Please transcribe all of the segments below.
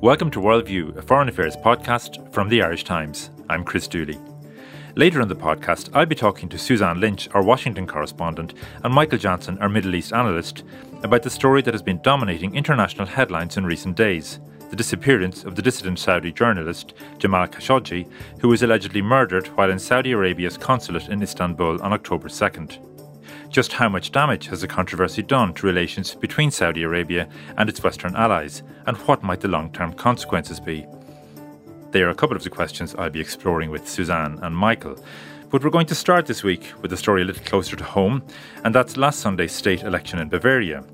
Welcome to Worldview, a foreign affairs podcast from the Irish Times. I'm Chris Dooley. Later in the podcast, I'll be talking to Suzanne Lynch, our Washington correspondent, and Michael Jansen, our Middle East analyst, about the story that has been dominating international headlines in recent days the disappearance of the dissident Saudi journalist Jamal Khashoggi, who was allegedly murdered while in Saudi Arabia's consulate in Istanbul on October 2nd. Just how much damage has the controversy done to relations between Saudi Arabia and its Western allies, and what might the long term consequences be? They are a couple of the questions I'll be exploring with Suzanne and Michael. But we're going to start this week with a story a little closer to home, and that's last Sunday's state election in Bavaria.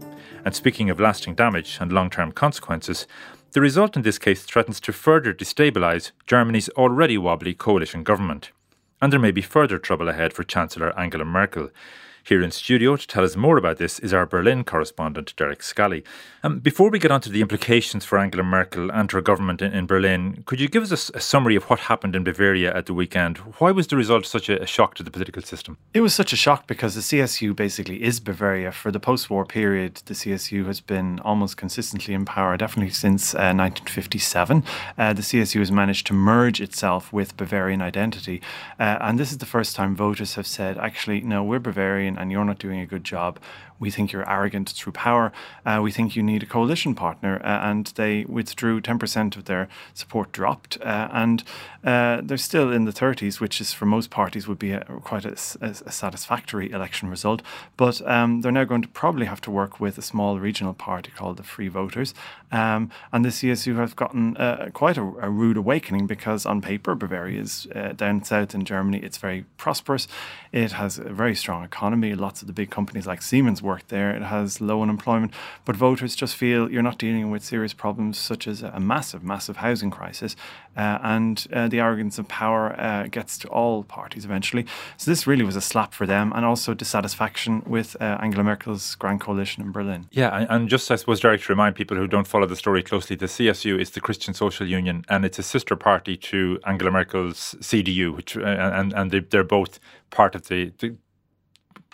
And speaking of lasting damage and long term consequences, the result in this case threatens to further destabilise Germany's already wobbly coalition government. And there may be further trouble ahead for Chancellor Angela Merkel. Here in studio to tell us more about this is our Berlin correspondent, Derek Scally. Um, before we get on to the implications for Angela Merkel and her government in, in Berlin, could you give us a, a, summary of what happened in Bavaria at the weekend? Why was the result such a, a shock to the political system? It was such a shock because the CSU basically is Bavaria. For the post war period, the CSU has been almost consistently in power, definitely since uh, 1957. Uh, the CSU has managed to merge itself with Bavarian identity. Uh, and this is the first time voters have said, actually, no, we're Bavarian and you're not doing a good job. We think you're arrogant through power. Uh, we think you need a coalition partner. Uh, and they withdrew 10% of their support, dropped. Uh, and uh, they're still in the 30s, which is for most parties would be a, quite a, a, a, satisfactory election result. But um, they're now going to probably have to work with a small regional party called the Free Voters. Um, and the CSU have gotten uh, quite a, rude awakening because on paper, Bavaria is uh, down south in Germany. It's very prosperous. It has a very strong economy. Lots of the big companies like Siemens work there. It has low unemployment, but voters just feel you're not dealing with serious problems such as a massive, massive housing crisis, uh, and uh, the arrogance of power uh, gets to all parties eventually. So this really was a slap for them, and also dissatisfaction with uh, Angela Merkel's Grand Coalition in Berlin. Yeah, and just I suppose, Derek, to remind people who don't follow the story closely, the CSU is the Christian Social Union, and it's a sister party to Angela Merkel's CDU, which uh, and and they're both part of the, the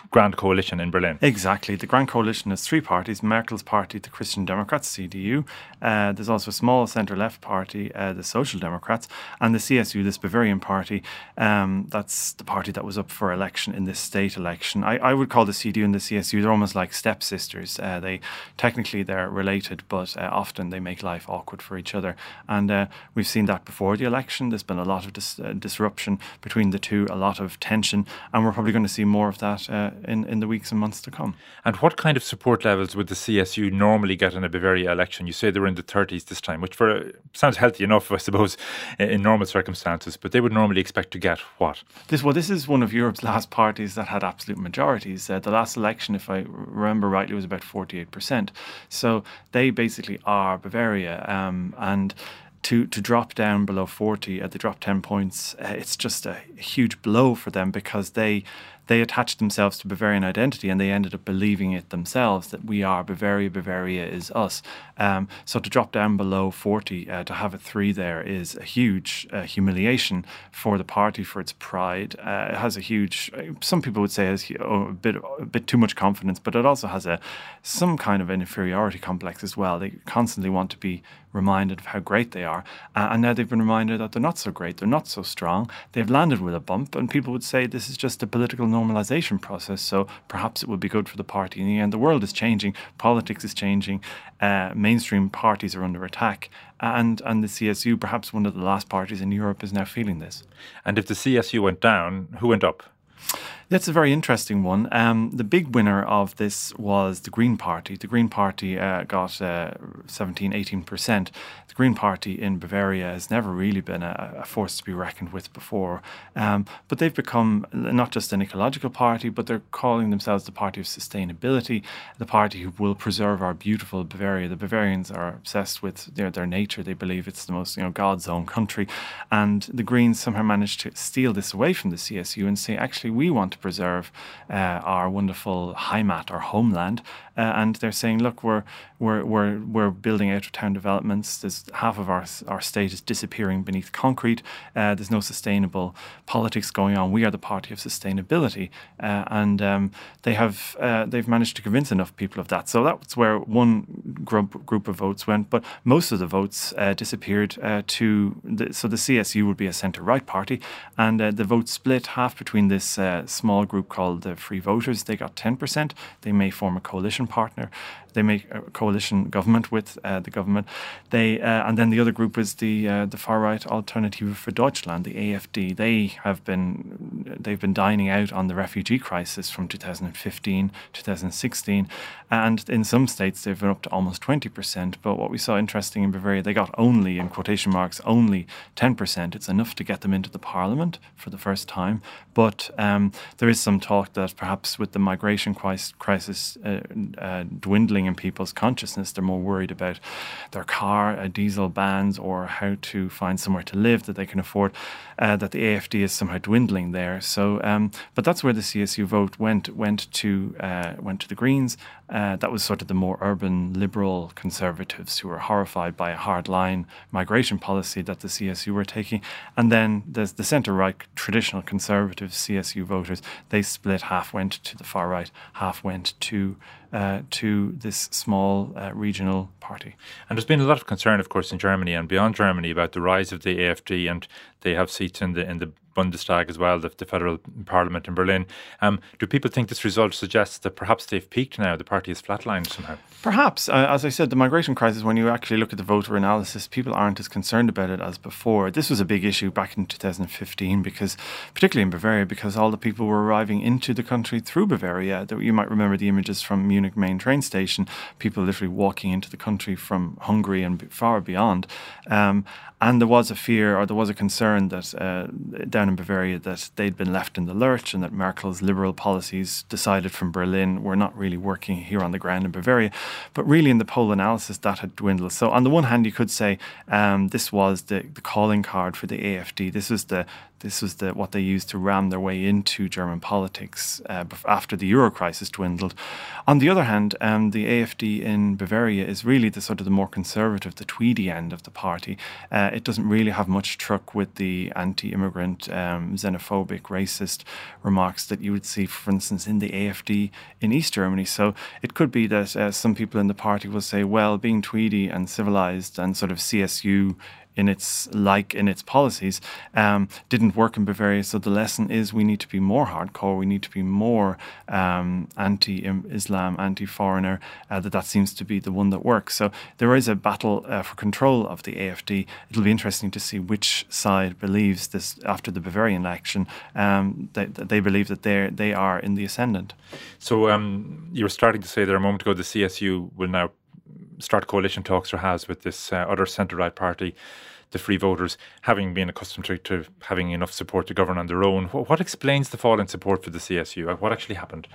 Grand Coalition in Berlin. Exactly. The Grand Coalition has three parties Merkel's party, the Christian Democrats, CDU. Uh, there's also a small centre left party, uh, the Social Democrats, and the CSU, this Bavarian party. Um, that's the party that was up for election in this state election. I, I would call the CDU and the CSU, they're almost like stepsisters. Uh, they Technically, they're related, but uh, often they make life awkward for each other. And uh, we've seen that before the election. There's been a lot of dis- uh, disruption between the two, a lot of tension, and we're probably going to see more of that in, in the weeks and months to come. And what kind of support levels would the CSU normally get in a Bavaria election? You say they were in the 30s this time, which for sounds healthy enough, I suppose, in normal circumstances, but they would normally expect to get what? This Well, this is one of Europe's last parties that had absolute majorities. Uh, the last election, if I remember rightly, was about 48%. So they basically are Bavaria. Um, and to to drop down below 40 at the drop 10 points uh, it's just a huge blow for them because they they attached themselves to Bavarian identity and they ended up believing it themselves that we are Bavaria, Bavaria is us. Um, so to drop down below 40, uh, to have a three there is a huge uh, humiliation for the party, for its pride. Uh, it has a huge, some people would say, has oh, a bit a bit too much confidence, but it also has a some kind of an inferiority complex as well. They constantly want to be reminded of how great they are, uh, and now they've been reminded that they're not so great, they're not so strong. They've landed with a bump, and people would say this is just a political normalization process. So perhaps it would be good for the party in the end. The world is changing, politics is changing, uh, mainstream parties are under attack, and and the CSU, perhaps one of the last parties in Europe, is now feeling this. And if the CSU went down, who went up? That's a very interesting one. Um, the big winner of this was the Green Party. The Green Party uh, got uh, 17, 18%. The Green Party in Bavaria has never really been a, a force to be reckoned with before. Um, but they've become not just an ecological party, but they're calling themselves the party of sustainability, the party who will preserve our beautiful Bavaria. The Bavarians are obsessed with their, their nature. They believe it's the most, you know, God's own country. And the Greens somehow managed to steal this away from the CSU and say, actually, we want to preserve uh, our wonderful Heimat, our homeland. Uh, and they're saying, look, we're, we're, we're, we're building out of town developments. There's half of our, our state is disappearing beneath concrete. Uh, there's no sustainable politics going on. We are the party of sustainability. Uh, and um, they have, uh, they've managed to convince enough people of that. So that's where one group, group of votes went. But most of the votes uh, disappeared to, the, so the CSU would be a centre right party. And the vote split half between this small group called the Free Voters. They got 10%. They may form a coalition partner. They make a coalition government with uh, the government. They uh, and then the other group is the uh, the far right Alternative for Deutschland, the AFD. They have been they've been dining out on the refugee crisis from 2015, 2016, and in some states they've been up to almost 20%. But what we saw interesting in Bavaria, they got only in quotation marks only 10%. It's enough to get them into the parliament for the first time. But um, there is some talk that perhaps with the migration crisis uh, in people's consciousness, they're more worried about their car, uh, diesel bans, or how to find somewhere to live that they can afford. Uh, that the AFD is somehow dwindling there. So, um, but that's where the CSU vote went went to uh, went to the Greens. Uh, that was sort of the more urban liberal conservatives who were horrified by a hardline migration policy that the CSU were taking, and then there's the centre right traditional conservative CSU voters. They split half went to the far right, half went to uh, to this small uh, regional party. And there's been a lot of concern, of course, in Germany and beyond Germany about the rise of the AFD, and they have seats in the in the Bundestag as well, the, the federal parliament in Berlin. Um, do people think this result suggests that perhaps they've peaked now? The party has flatlined somehow. Perhaps, uh, as I said, the migration crisis. When you actually look at the voter analysis, people aren't as concerned about it as before. This was a big issue back in 2015 because, particularly in Bavaria, because all the people were arriving into the country through Bavaria. You might remember the images from Munich main train station, people literally walking into the country from Hungary and far beyond. Um, and there was a fear or there was a concern that uh, down in Bavaria that they'd been left in the lurch and that Merkel's liberal policies decided from Berlin were not really working here on the ground in Bavaria. But really, in the poll analysis, that had dwindled. So, on the one hand, you could say um, this was the, the calling card for the AFD. This was the this was the, what they used to ram their way into German politics uh, after the euro crisis dwindled. On the other hand, um, the AFD in Bavaria is really the sort of the more conservative, the Tweedy end of the party. Uh, it doesn't really have much truck with the anti-immigrant, um, xenophobic, racist remarks that you would see, for instance, in the AFD in East Germany. So it could be that uh, some people in the party will say, well, being Tweedy and civilized and sort of CSU in its like in its policies um, didn't work in Bavaria. So the lesson is we need to be more hardcore. We need to be more um, anti-Islam, anti-foreigner. Uh, that that seems to be the one that works. So there is a battle uh, for control of the AFD. It'll be interesting to see which side believes this after the Bavarian election. Um, they, they believe that they they are in the ascendant. So um, you were starting to say there a moment ago the CSU will now start coalition talks or has with this uh, other centre right party, the Free Voters, having been accustomed to, to, having enough support to govern on their own. What, what explains the fall in support for the CSU? What actually happened?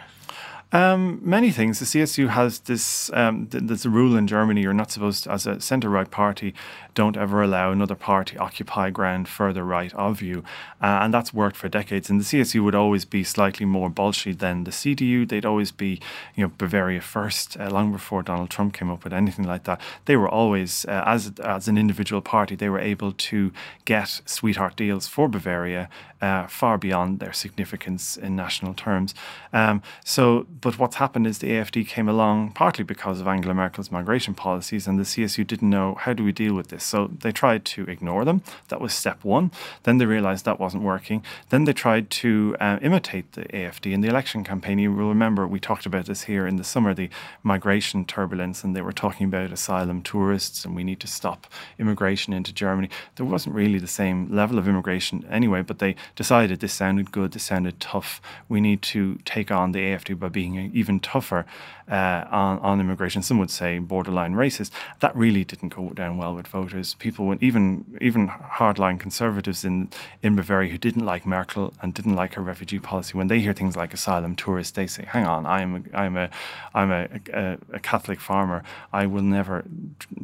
Um, many things. The CSU has this. Um, th- there's a rule in Germany: you're not supposed, to, as a centre-right party, don't ever allow another party occupy ground further right of you, uh, and that's worked for decades. And the CSU would always be slightly more bolshy than the CDU. They'd always be, you know, Bavaria first, uh, long before Donald Trump came up with anything like that. They were always, uh, as as an individual party, they were able to get sweetheart deals for Bavaria uh, far beyond their significance in national terms. Um, so, but what's happened is the AFD came along partly because of Angela Merkel's migration policies, and the CSU didn't know how do we deal with this. So they tried to ignore them. That was step one. Then they realized that wasn't working. Then they tried to uh, imitate the AFD in the election campaign. You will remember we talked about this here in the summer, the migration turbulence, and they were talking about asylum tourists and we need to stop immigration into Germany. There wasn't really the same level of immigration anyway, but they decided this sounded good, this sounded tough. We need to take on the AFD by being even tougher uh, on, on immigration. Some would say borderline racist. That really didn't go down well with voters. People, went, even even hardline conservatives in in Bavaria who didn't like Merkel and didn't like her refugee policy, when they hear things like asylum tourists, they say, "Hang on, I'm a, I'm a I'm a, a, a Catholic farmer. I will never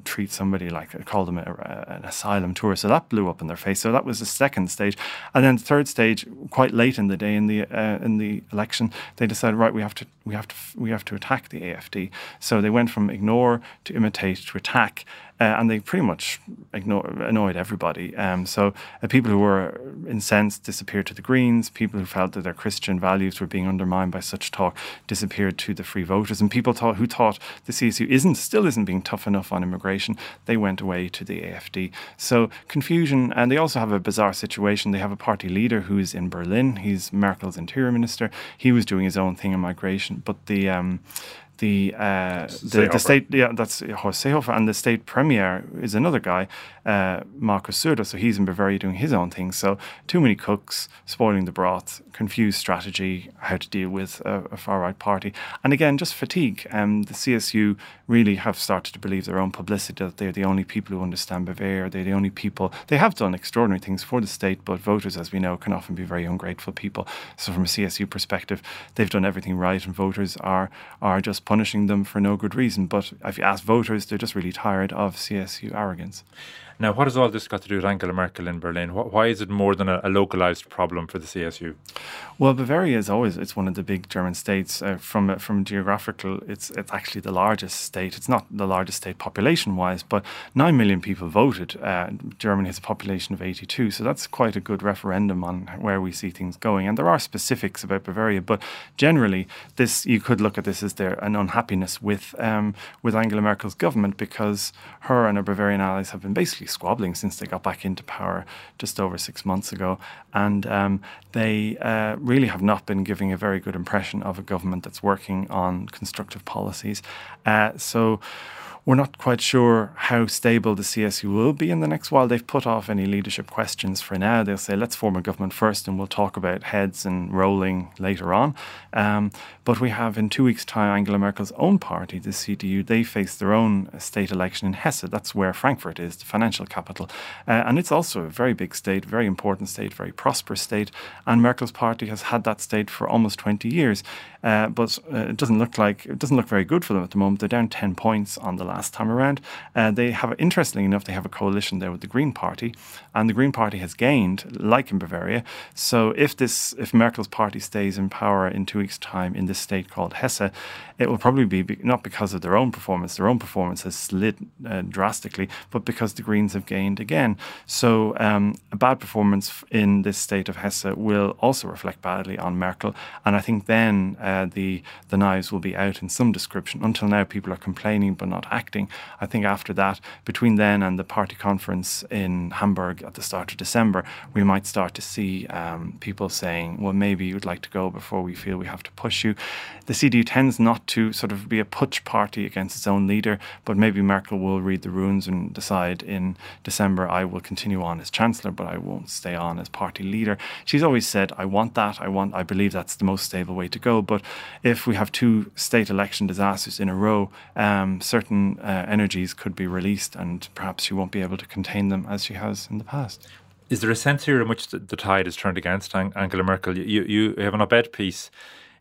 treat somebody like call them a, an asylum tourist." So that blew up in their face. So that was the second stage, and then the third stage, quite late in the day in the uh, in the election, they decided right we have to we have to we have to attack the AFD. So they went from ignore to imitate to attack, uh, and they pretty much annoyed everybody. Um, so uh, people who were incensed disappeared to the Greens. People who felt that their Christian values were being undermined by such talk disappeared to the Free Voters. And people thought, who thought the CSU isn't still isn't being tough enough on immigration, they went away to the AFD. So confusion, and they also have a bizarre situation. They have a party leader who is in Berlin. He's Merkel's interior minister. He was doing his own thing in migration, but the um, the uh, the, the, state yeah that's Horst Seehofer and the state premier is another guy uh, Markus Söder so he's in Bavaria doing his own thing. So too many cooks spoiling the broth confused strategy how to deal with a, a far right party. And again just fatigue. Um, the CSU really have started to believe their own publicity that they're the only people who understand Bavaria they're the only people they have done extraordinary things for the state but voters as we know can often be very ungrateful people. So from a CSU perspective they've done everything right and voters are are just punishing them for no good reason. But if you ask voters, they're just really tired of CSU arrogance. Now, what has all this got to do with Angela Merkel in Berlin? Why is it more than a, a localized problem for the CSU? Well, Bavaria is always it's one of the big German states. Uh, from from geographical, it's it's actually the largest state. It's not the largest state population wise, but nine million people voted. Uh, Germany has a population of eighty two, so that's quite a good referendum on where we see things going. And there are specifics about Bavaria, but generally, this you could look at this as there an unhappiness with um, with Angela Merkel's government because her and her Bavarian allies have been basically squabbling since they got back into power just over six months ago. And um, they uh, really have not been giving a very good impression of a government that's working on constructive policies. Uh, so we're not quite sure how stable the CSU will be in the next while. They've put off any leadership questions for now. They'll say, let's form a government first and we'll talk about heads and rolling later on. Um, but we have in two weeks' time Angela Merkel's own party, the CDU, they face their own state election in Hesse. That's where Frankfurt is, the financial capital. Uh, and it's also a very big state, very important state, very prosperous state. And Merkel's party has had that state for almost 20 years. Uh, but uh, it doesn't look like it doesn't look very good for them at the moment. They're down 10 points on the last time around. Uh, they have, interestingly enough, they have a coalition there with the Green Party, and the Green Party has gained, like in Bavaria. So if this, if Merkel's party stays in power in two weeks' time in this state called Hesse, it will probably be not because of their own performance. Their own performance has slid uh, drastically, but because the Greens have gained again. So um, a bad performance in this state of Hesse will also reflect badly on Merkel, and I think then uh, the the knives will be out in some description. Until now, people are complaining but not acting. I think after that, between then and the party conference in Hamburg at the start of December, we might start to see um, people saying, "Well, maybe you'd like to go before we feel we have to push you." The CDU tends not to sort of be a putsch party against its own leader, but maybe Merkel will read the runes and decide in December, I will continue on as chancellor, but I won't stay on as party leader. She's always said, I want that. I want, I believe that's the most stable way to go. But if we have two state election disasters in a row, um, certain uh, energies could be released and perhaps she won't be able to contain them as she has in the past. Is there a sense here in which the, the tide is turned against Angela Merkel? You, you have an op-ed piece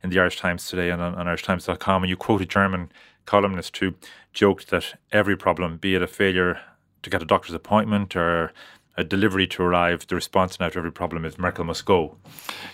in the Irish Times today and on, on irishtimes.com, and you quote a German columnist who joked that every problem, be it a failure to get a doctor's appointment or a delivery to arrive, the response now to every problem is Merkel must go.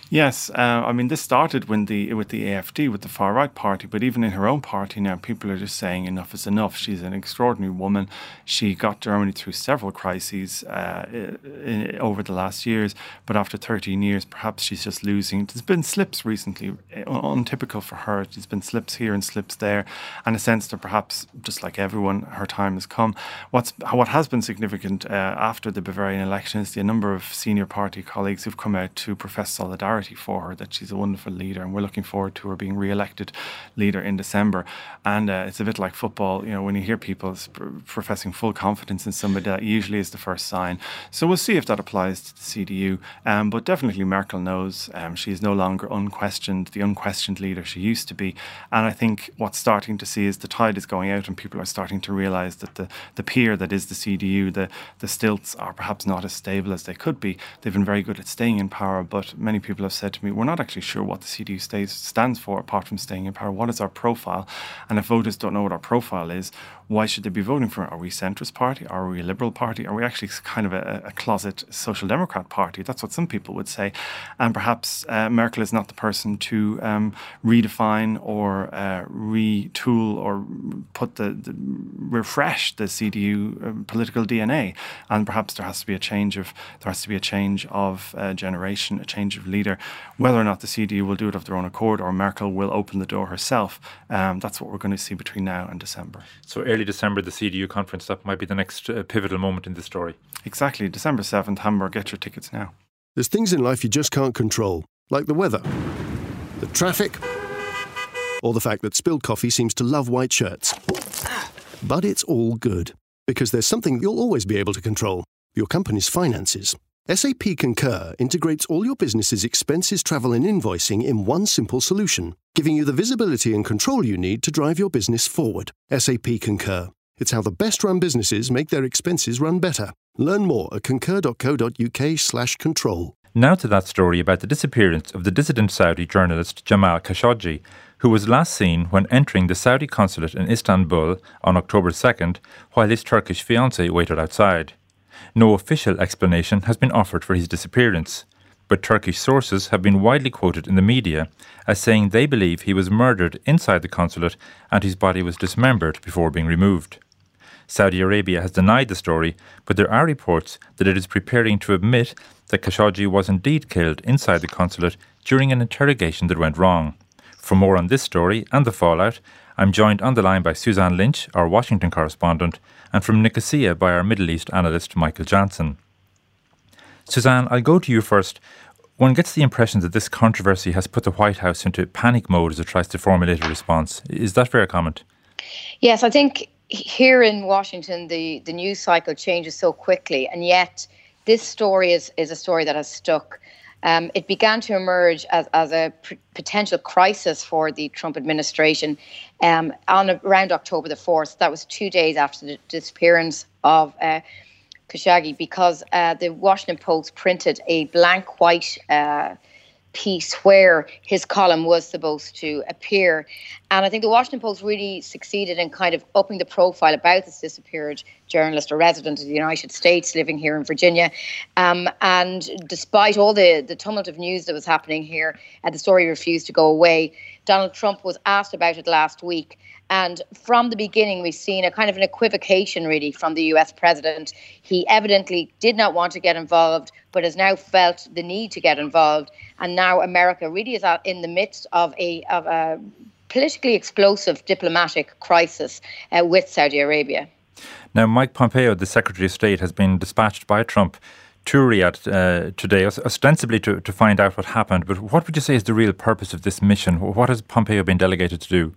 Yes, uh, I mean this started when the with the AFD with the far right party, but even in her own party now, people are just saying enough is enough. She's an extraordinary woman. She got Germany through several crises uh, in, over the last years, but after 13 years, perhaps she's just losing. There's been slips recently, untypical for her. There's been slips here and slips there, and a sense that perhaps just like everyone, her time has come. What's what has been significant uh, after the Bavarian election is the number of senior party colleagues who've come out to profess solidarity for her that she's a wonderful leader, and we're looking forward to her being re-elected leader in December. And uh, it's a bit like football, you know, when you hear people professing full confidence in somebody, that usually is the first sign. So we'll see if that applies to the CDU. Um, but definitely, Merkel knows um, she is no longer unquestioned, the unquestioned leader she used to be. And I think what's starting to see is the tide is going out, and people are starting to realise that the the pier that is the CDU, the the stilts are perhaps perhaps not as stable as they could be. They've been very good at staying in power, but many people have said to me, we're not actually sure what the CDU stays, stands for apart from staying in power. What is our profile? And if voters don't know what our profile is, why should they be voting for it? Are we a centrist party? Are we a liberal party? Are we actually kind of a, a closet social democrat party? That's what some people would say. And perhaps uh, Merkel is not the person to um, redefine or uh, retool or put the, the refresh the CDU uh, political DNA. And perhaps there has to be a change of there has to be a change of uh, generation, a change of leader. Whether or not the CDU will do it of their own accord or Merkel will open the door herself, um, that's what we're going to see between now and December. So early December, the CDU conference, that might be the next uh, pivotal moment in the story. Exactly. December 7th, Hamburg. Get your tickets now. There's things in life you just can't control, like the weather, the traffic, or the fact that spilled coffee seems to love white shirts. But it's all good, because there's something you'll always be able to control your company's finances. SAP Concur integrates all your business's expenses, travel, and invoicing in one simple solution, giving you the visibility and control you need to drive your business forward. SAP Concur. It's how the best run businesses make their expenses run better. Learn more at concur.co.uk/slash control. Now to that story about the disappearance of the dissident Saudi journalist Jamal Khashoggi, who was last seen when entering the Saudi consulate in Istanbul on October 2nd while his Turkish fiancée waited outside. No official explanation has been offered for his disappearance, but Turkish sources have been widely quoted in the media as saying they believe he was murdered inside the consulate and his body was dismembered before being removed. Saudi Arabia has denied the story, but there are reports that it is preparing to admit that Khashoggi was indeed killed inside the consulate during an interrogation that went wrong. For more on this story and the fallout, I'm joined on the line by Suzanne Lynch, our Washington correspondent, and from Nicosia by our Middle East analyst Michael Jansen. Suzanne, I'll go to you first. One gets the impression that this controversy has put the White House into panic mode as it tries to formulate a response. Is that fair comment? Yes, I think here in Washington, the, the news cycle changes so quickly, and yet this story is, is a story that has stuck. Um, it began to emerge as, as a pr- potential crisis for the Trump administration um, on around October the 4th. That was two days after the disappearance of uh, Khashoggi, because uh, the Washington Post printed a blank white uh, piece where his column was supposed to appear. And I think the Washington Post really succeeded in kind of upping the profile about this disappeared journalist, a resident of the United States living here in Virginia. Um, and despite all the, the tumult of news that was happening here, uh, the story refused to go away. Donald Trump was asked about it last week. And from the beginning, we've seen a kind of an equivocation, really, from the US president. He evidently did not want to get involved, but has now felt the need to get involved. And now America really is in the midst of a, of a politically explosive diplomatic crisis uh, with Saudi Arabia. Now, Mike Pompeo, the Secretary of State, has been dispatched by Trump to Riyadh uh, today, ostensibly to, to find out what happened. But what would you say is the real purpose of this mission? What has Pompeo been delegated to do?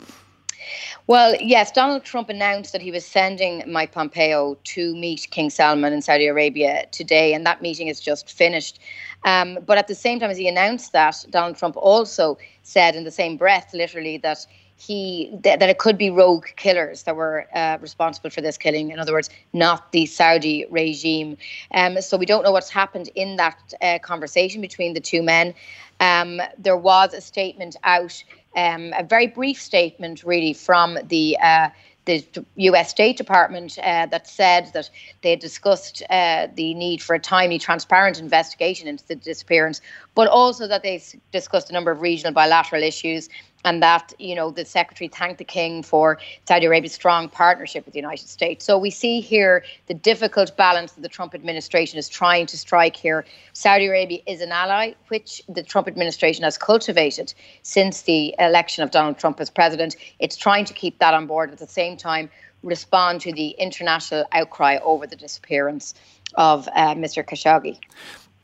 Well, yes, Donald Trump announced that he was sending Mike Pompeo to meet King Salman in Saudi Arabia today, and that meeting is just finished. Um, but at the same time as he announced that, Donald Trump also said in the same breath, literally, that he that, it could be rogue killers that were uh, responsible for this killing. In other words, not the Saudi regime. Um, so we don't know what's happened in that uh, conversation between the two men. Um, there was a statement out um, a very brief statement, really, from the uh, the U.S. State Department uh, that said that they discussed uh, the need for a timely, transparent investigation into the disappearance, but also that they discussed a number of regional bilateral issues and that you know the secretary thanked the king for Saudi Arabia's strong partnership with the United States. So we see here the difficult balance that the Trump administration is trying to strike here. Saudi Arabia is an ally which the Trump administration has cultivated since the election of Donald Trump as president. It's trying to keep that on board at the same time respond to the international outcry over the disappearance of uh, Mr. Khashoggi.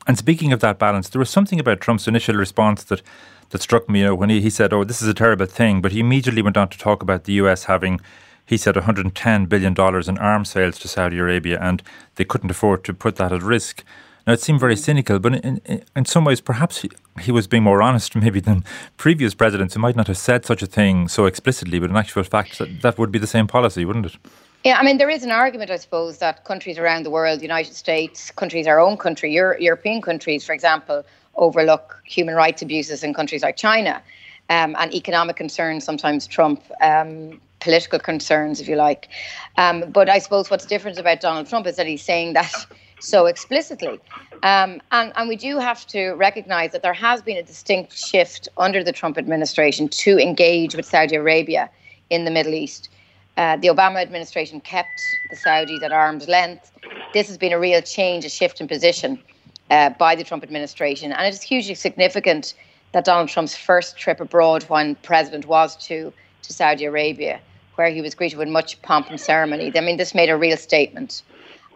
And speaking of that balance, there was something about Trump's initial response that that struck me. You know, when he, he said, "Oh, this is a terrible thing," but he immediately went on to talk about the U.S. having, he said, 110 billion dollars in arms sales to Saudi Arabia, and they couldn't afford to put that at risk. Now, it seemed very mm. cynical, but in, in, in some ways, perhaps he, he, was being more honest, maybe, than previous presidents who might not have said such a thing so explicitly, but in actual fact, that, that would be the same policy, wouldn't it? Yeah, I mean, there is an argument, I suppose, that countries around the world, United States, countries, our own country, Euro- European countries, for example, overlook human rights abuses in countries like China um, and economic concerns sometimes trump um, political concerns, if you like. Um, but I suppose what's different about Donald Trump is that he's saying that so explicitly. Um, and, and we do have to recognize that there has been a distinct shift under the Trump administration to engage with Saudi Arabia in the Middle East. Uh, the Obama administration kept the Saudis at arm's length. This has been a real change, a shift in position uh, by the Trump administration. And it is hugely significant that Donald Trump's first trip abroad when president was to, to Saudi Arabia, where he was greeted with much pomp and ceremony. I mean, this made a real statement.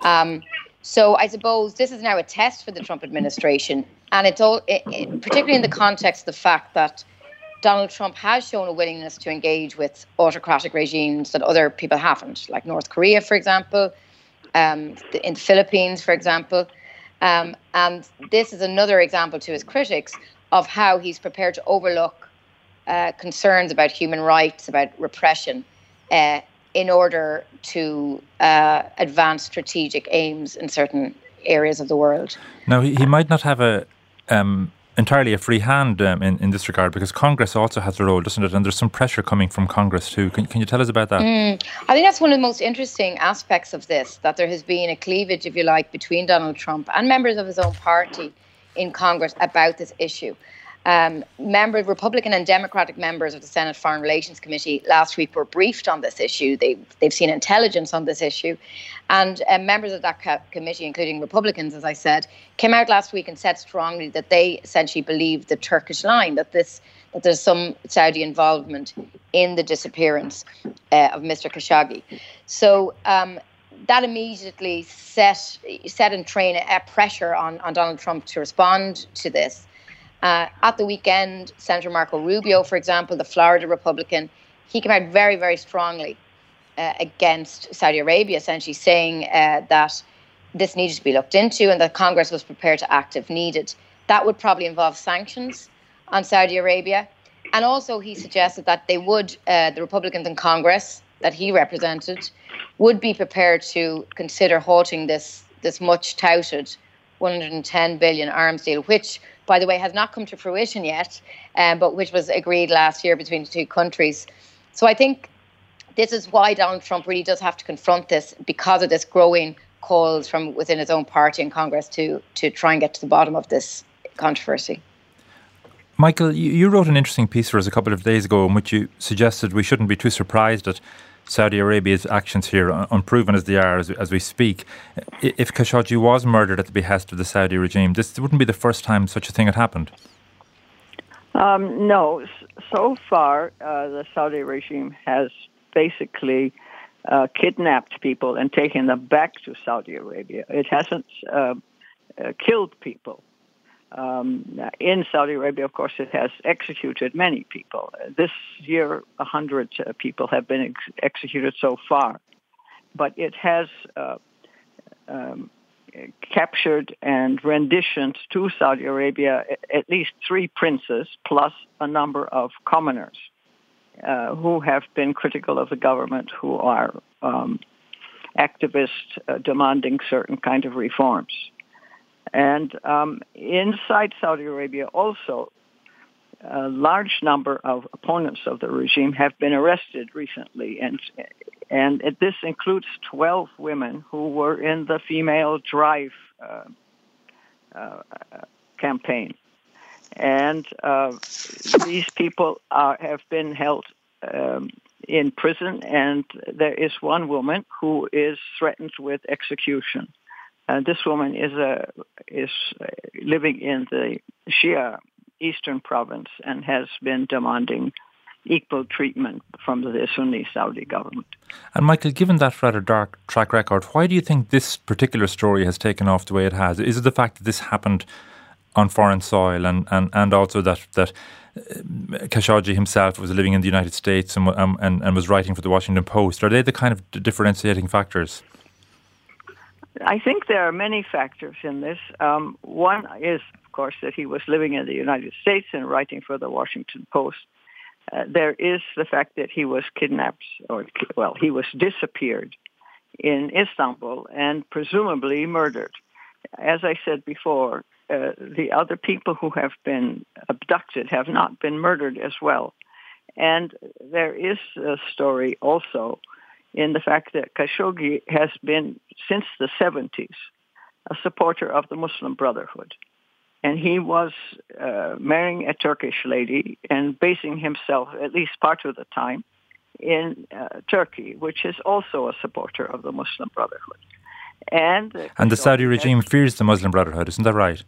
Um, so I suppose this is now a test for the Trump administration, and it's all, it, it, particularly in the context of the fact that Donald Trump has shown a willingness to engage with autocratic regimes that other people haven't, like North Korea, for example, um, in the Philippines, for example. Um, and this is another example to his critics of how he's prepared to overlook uh, concerns about human rights, about repression, uh, in order to uh, advance strategic aims in certain areas of the world. Now, he, he might not have a um, entirely a free hand um, in, in this regard because Congress also has a role, doesn't it? And there's some pressure coming from Congress too. Can, can you tell us about that? Mm, I think that's one of the most interesting aspects of this that there has been a cleavage, if you like, between Donald Trump and members of his own party in Congress about this issue. Um, members, Republican and Democratic members of the Senate Foreign Relations Committee last week were briefed on this issue. They, they've seen intelligence on this issue. And uh, members of that co- committee, including Republicans, as I said, came out last week and said strongly that they essentially believe the Turkish line, that this that there's some Saudi involvement in the disappearance uh, of Mr. Khashoggi. So um, that immediately set set in train a pressure on, on Donald Trump to respond to this. Uh, at the weekend, Senator Marco Rubio, for example, the Florida Republican, he came out very, very strongly uh, against Saudi Arabia, essentially saying uh, that this needed to be looked into and that Congress was prepared to act if needed. That would probably involve sanctions on Saudi Arabia. And also, he suggested that they would, uh, the Republicans in Congress that he represented, would be prepared to consider halting this this much touted 110 billion arms deal, which, by the way, has not come to fruition yet, um, but which was agreed last year between the two countries. So I think this is why Donald Trump really does have to confront this because of this growing calls from within his own party and Congress to to try and get to the bottom of this controversy. Michael, you wrote an interesting piece for us a couple of days ago in which you suggested we shouldn't be too surprised at Saudi Arabia's actions here, unproven as they are as, as we speak. If Khashoggi was murdered at the behest of the Saudi regime, this wouldn't be the first time such a thing had happened. Um, no, so far uh, the Saudi regime has basically uh, kidnapped people and taken them back to Saudi Arabia. It hasn't uh, uh killed people. Um, in Saudi Arabia, of course, it has executed many people. This year, 100 uh, people have been ex- executed so far. But it has uh, um, captured and renditioned to Saudi Arabia at least three princes plus a number of commoners uh, who have been critical of the government, who are um, activists uh, demanding certain kind of reforms. And um, inside Saudi Arabia also, a large number of opponents of the regime have been arrested recently, and and this includes 12 women who were in the female drive uh, uh, campaign, and uh, these people are, have been held um, in prison, and there is one woman who is threatened with execution. Uh, this woman is a is living in the Shia eastern province and has been demanding equal treatment from the Sunni Saudi government. And Michael, given that rather dark track record, why do you think this particular story has taken off the way it has? Is it the fact that this happened on foreign soil and, and, and also that, that uh, Khashoggi himself was living in the United States and, um, and, and was writing for the Washington Post? Are they the kind of differentiating factors? I think there are many factors in this. Um, one is, of course, that he was living in the United States and writing for the Washington Post. Uh, there is the fact that he was kidnapped, or well, he was disappeared in Istanbul and presumably murdered. As I said before, uh, the other people who have been abducted have not been murdered as well. And there is a story also in the fact that Khashoggi has been, since the 70s, a supporter of the Muslim Brotherhood. And he was uh, marrying a Turkish lady and basing himself, at least part of the time, in uh, Turkey, which is also a supporter of the Muslim Brotherhood. And, and the Saudi regime fears the Muslim Brotherhood, isn't that right?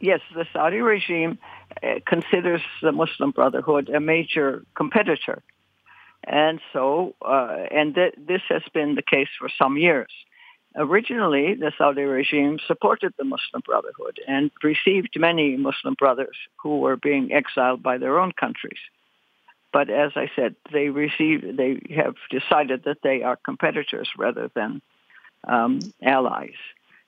Yes, the Saudi regime uh, considers the Muslim Brotherhood a major competitor. And so, uh, and th- this has been the case for some years. Originally, the Saudi regime supported the Muslim Brotherhood and received many Muslim brothers who were being exiled by their own countries. But as I said, they received, they have decided that they are competitors rather than um, allies.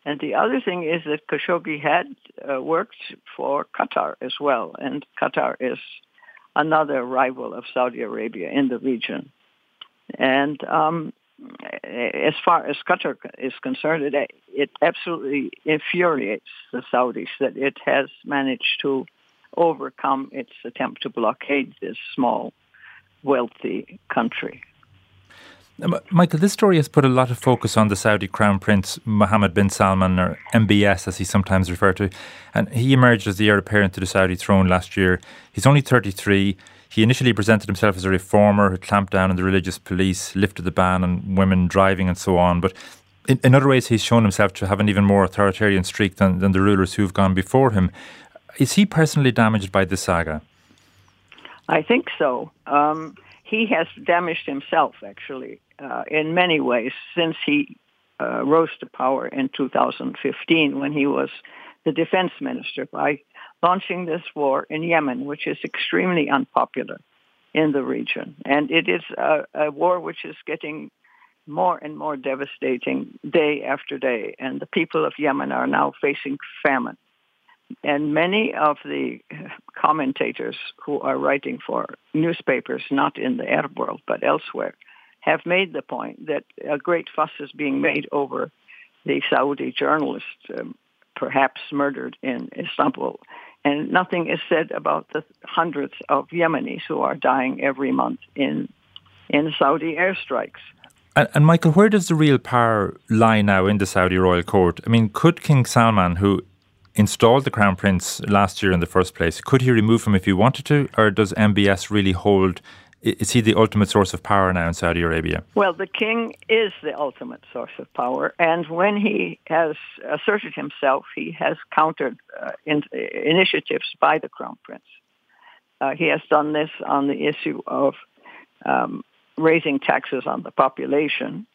And the other thing is that Khashoggi had uh, worked for Qatar as well, and Qatar is another rival of Saudi Arabia in the region. And um, as far as Qatar is concerned, it, it absolutely infuriates the Saudis that it has managed to overcome its attempt to blockade this small, wealthy country. Michael, this story has put a lot of focus on the Saudi Crown Prince Mohammed bin Salman, or MBS as he's sometimes referred to. And he emerged as the heir apparent to the Saudi throne last year. He's only 33. He initially presented himself as a reformer who clamped down on the religious police, lifted the ban on women driving, and so on. But in, in other ways, he's shown himself to have an even more authoritarian streak than, than the rulers who've gone before him. Is he personally damaged by this saga? I think so. Um, he has damaged himself, actually, uh, in many ways since he uh, rose to power in 2015 when he was the defense minister by launching this war in Yemen, which is extremely unpopular in the region. And it is a, a war which is getting more and more devastating day after day. And the people of Yemen are now facing famine. And many of the commentators who are writing for newspapers, not in the Arab world, but elsewhere, have made the point that a great fuss is being made over the Saudi journalist um, perhaps murdered in Istanbul. And nothing is said about the hundreds of Yemenis who are dying every month in, in Saudi airstrikes. And, and, Michael, where does the real power lie now in the Saudi royal court? I mean, could King Salman, who installed the crown prince last year in the first place, could he remove him if he wanted to, or does MBS really hold is he the ultimate source of power now in Saudi Arabia? Well, the king is the ultimate source of power, and when he has asserted himself, he has countered uh, in, initiatives by the crown prince. Uh, he has done this on the issue of um, raising taxes on the population,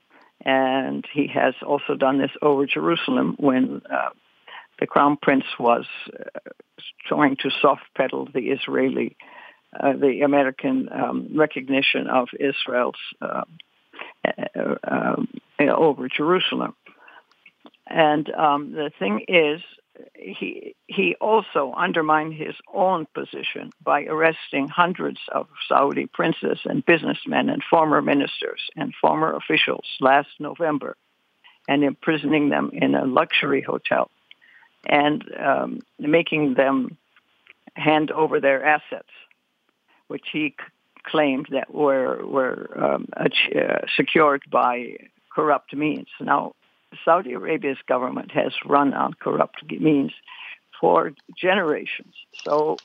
and he has also done this over Jerusalem when uh, the crown prince was uh, trying to soft pedal the Israeli uh, the American um, recognition of Israel's uh, uh, um, over Jerusalem. And um, the thing is, he he also undermined his own position by arresting hundreds of Saudi princes and businessmen and former ministers and former officials last November, and imprisoning them in a luxury hotel, and um, making them hand over their assets which he c- claimed that were were um, uh, secured by corrupt means. Now, Saudi Arabia's government has run on corrupt means for generations. So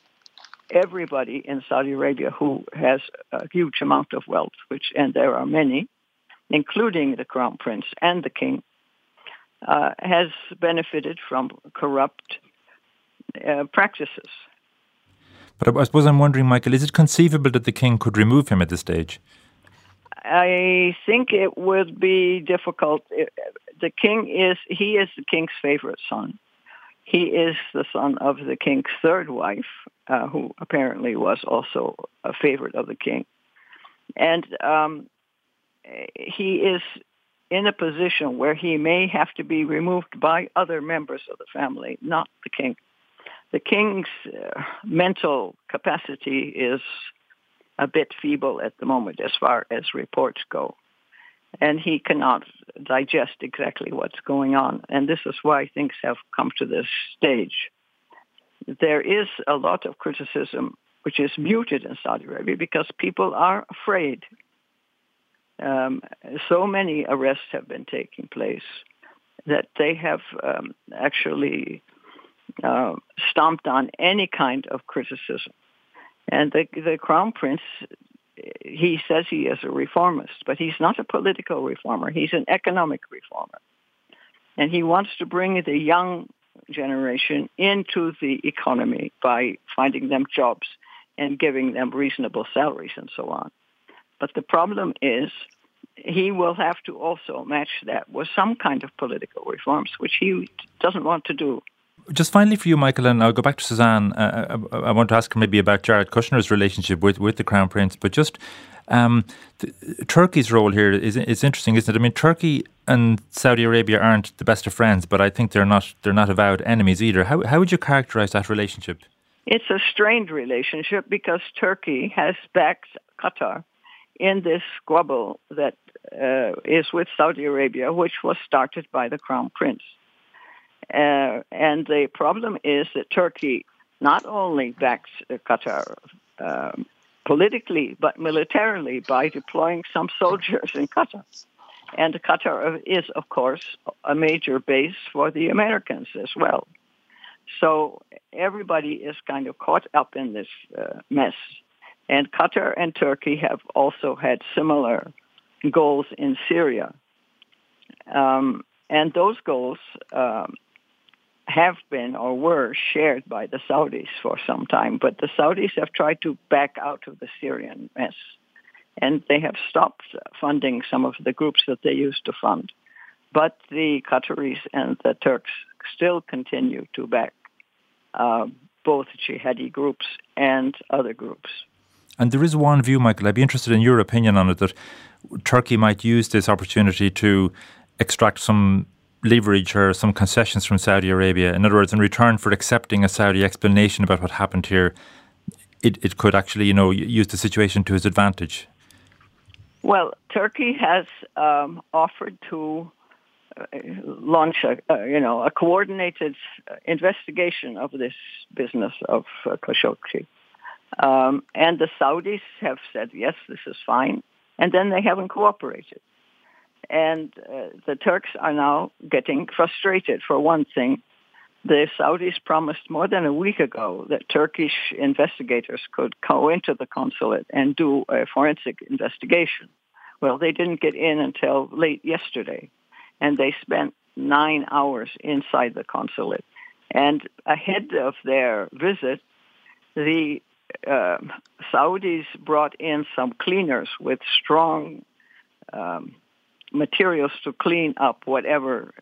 everybody in Saudi Arabia who has a huge amount of wealth, which and there are many, including the crown prince and the king, uh, has benefited from corrupt uh, practices. But I suppose I'm wondering, Michael, is it conceivable that the king could remove him at this stage? I think it would be difficult. The king is, he is the king's favorite son. He is the son of the king's third wife, uh, who apparently was also a favorite of the king. And um, he is in a position where he may have to be removed by other members of the family, not the king the king's uh, mental capacity is a bit feeble at the moment as far as reports go. and he cannot digest exactly what's going on. And this is why things have come to this stage. There is a lot of criticism which is muted in Saudi Arabia because people are afraid. Um, so many arrests have been taking place that they have um, actually uh, stomped on any kind of criticism. And the, the crown prince, he says he is a reformist, but he's not a political reformer. He's an economic reformer. And he wants to bring the young generation into the economy by finding them jobs and giving them reasonable salaries and so on. But the problem is he will have to also match that with some kind of political reforms, which he doesn't want to do. Just finally for you, Michael, and I'll go back to Suzanne. Uh, I, uh, I, want to ask her maybe about Jared Kushner's relationship with, with the Crown Prince, but just um, Turkey's role here is is interesting, isn't it? I mean, Turkey and Saudi Arabia aren't the best of friends, but I think they're not they're not avowed enemies either. How how would you characterize that relationship? It's a strained relationship because Turkey has backed Qatar in this squabble that uh, is with Saudi Arabia, which was started by the Crown Prince. Uh, and the problem is that Turkey not only backs Qatar um, politically, but militarily by deploying some soldiers in Qatar. And Qatar is, of course, a major base for the Americans as well. So everybody is kind of caught up in this uh, mess. And Qatar and Turkey have also had similar goals in Syria. Um, and those goals um, have been or were shared by the Saudis for some time, but the Saudis have tried to back out of the Syrian mess. And they have stopped funding some of the groups that they used to fund. But the Qataris and the Turks still continue to back uh, both jihadi groups and other groups. And there is one view, Michael, I'd be interested in your opinion on it, that Turkey might use this opportunity to extract some leverage or some concessions from Saudi Arabia. In other words, in return for accepting a Saudi explanation about what happened here, it, it could actually, you know, use the situation to its advantage. Well, Turkey has um, offered to uh, launch a, uh, you know, a coordinated investigation of this business of uh, Khashoggi. Um, and the Saudis have said, yes, this is fine. And then they haven't cooperated. And uh, the Turks are now getting frustrated. For one thing, the Saudis promised more than a week ago that Turkish investigators could go into the consulate and do a forensic investigation. Well, they didn't get in until late yesterday, and they spent nine hours inside the consulate. And ahead of their visit, the uh, Saudis brought in some cleaners with strong um, materials to clean up whatever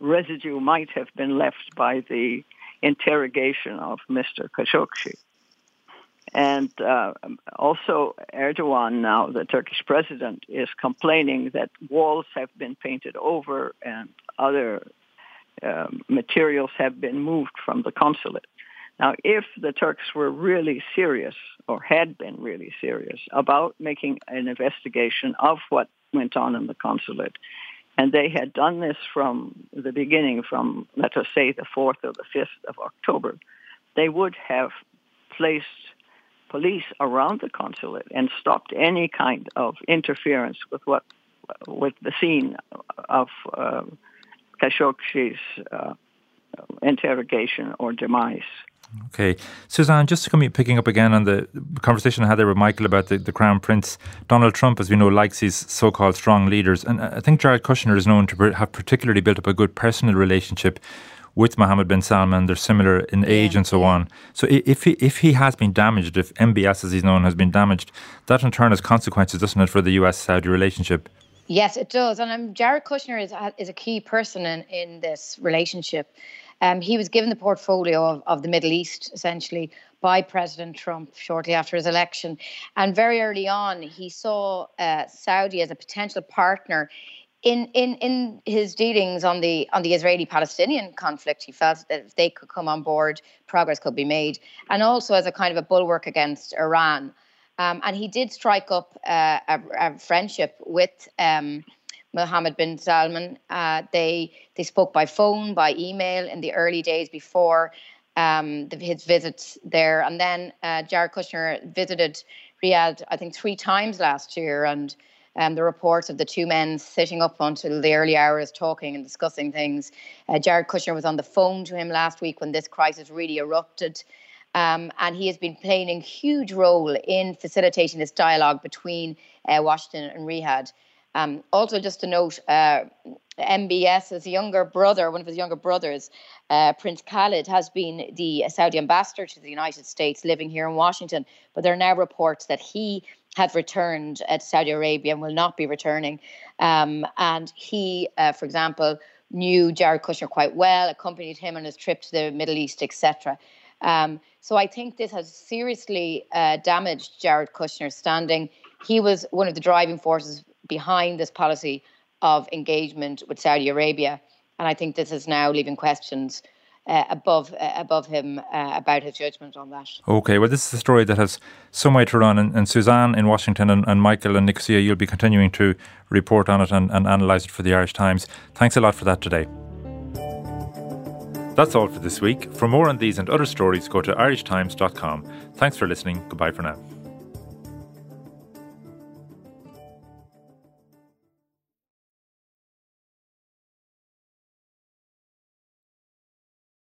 residue might have been left by the interrogation of Mr. Khashoggi. And uh, also Erdogan now, the Turkish president, is complaining that walls have been painted over and other uh, materials have been moved from the consulate. Now, if the Turks were really serious, or had been really serious, about making an investigation of what went on in the consulate, and they had done this from the beginning, from, let us say, the 4th or the 5th of October, they would have placed police around the consulate and stopped any kind of interference with what with the scene of uh, Khashoggi's uh, interrogation or demise. Okay. Suzanne, just to come picking up again on the conversation I had there with Michael about the, the Crown Prince, Donald Trump, as we know, likes his so called strong leaders. And I think Jared Kushner is known to have particularly built up a good personal relationship with Mohammed bin Salman. They're similar in age yeah, and so on. So if he, if he has been damaged, if MBS, as he's known, has been damaged, that in turn has consequences, doesn't it, for the US Saudi relationship? Yes, it does. And um, Jared Kushner is, is a key person in, in this relationship. Um, he was given the portfolio of, of the Middle East, essentially, by President Trump shortly after his election. And very early on, he saw uh, Saudi as a potential partner in, in, in his dealings on the on the Israeli-Palestinian conflict, he felt that if they could come on board, progress could be made, and also as a kind of a bulwark against Iran. Um, and he did strike up uh, a, a, friendship with um, Mohammed bin Salman. Uh, they they spoke by phone, by email in the early days before um, the, his visits there, and then uh, Jared Kushner visited Riyadh, I think, three times last year, and um, the reports of the two men sitting up until the early hours talking and discussing things. Uh, Jared Kushner was on the phone to him last week when this crisis really erupted. Um, and he has been playing a huge role in facilitating this dialogue between uh, Washington and Riyadh. Um, also, just to note, uh, MBS's younger brother, one of his younger brothers, uh, Prince Khalid, has been the Saudi ambassador to the United States, living here in Washington. But there are now reports that he has returned uh, to Saudi Arabia and will not be returning. Um, and he, uh, for example, knew Jared Kushner quite well, accompanied him on his trip to the Middle East, etc. Um, so I think this has seriously uh, damaged Jared Kushner's standing. He was one of the driving forces behind this policy of engagement with Saudi Arabia. And I think this is now leaving questions uh, above uh, above him uh, about his judgment on that. Okay, well, this is a story that has so much to run, and, and Suzanne in Washington and, and, Michael and Nicosia, you'll be continuing to report on it and, and analyse it for the Irish Times. Thanks a lot for that today. That's all for this week. For more on these and other stories, go to irishtimes.com. Thanks for listening. Goodbye for now.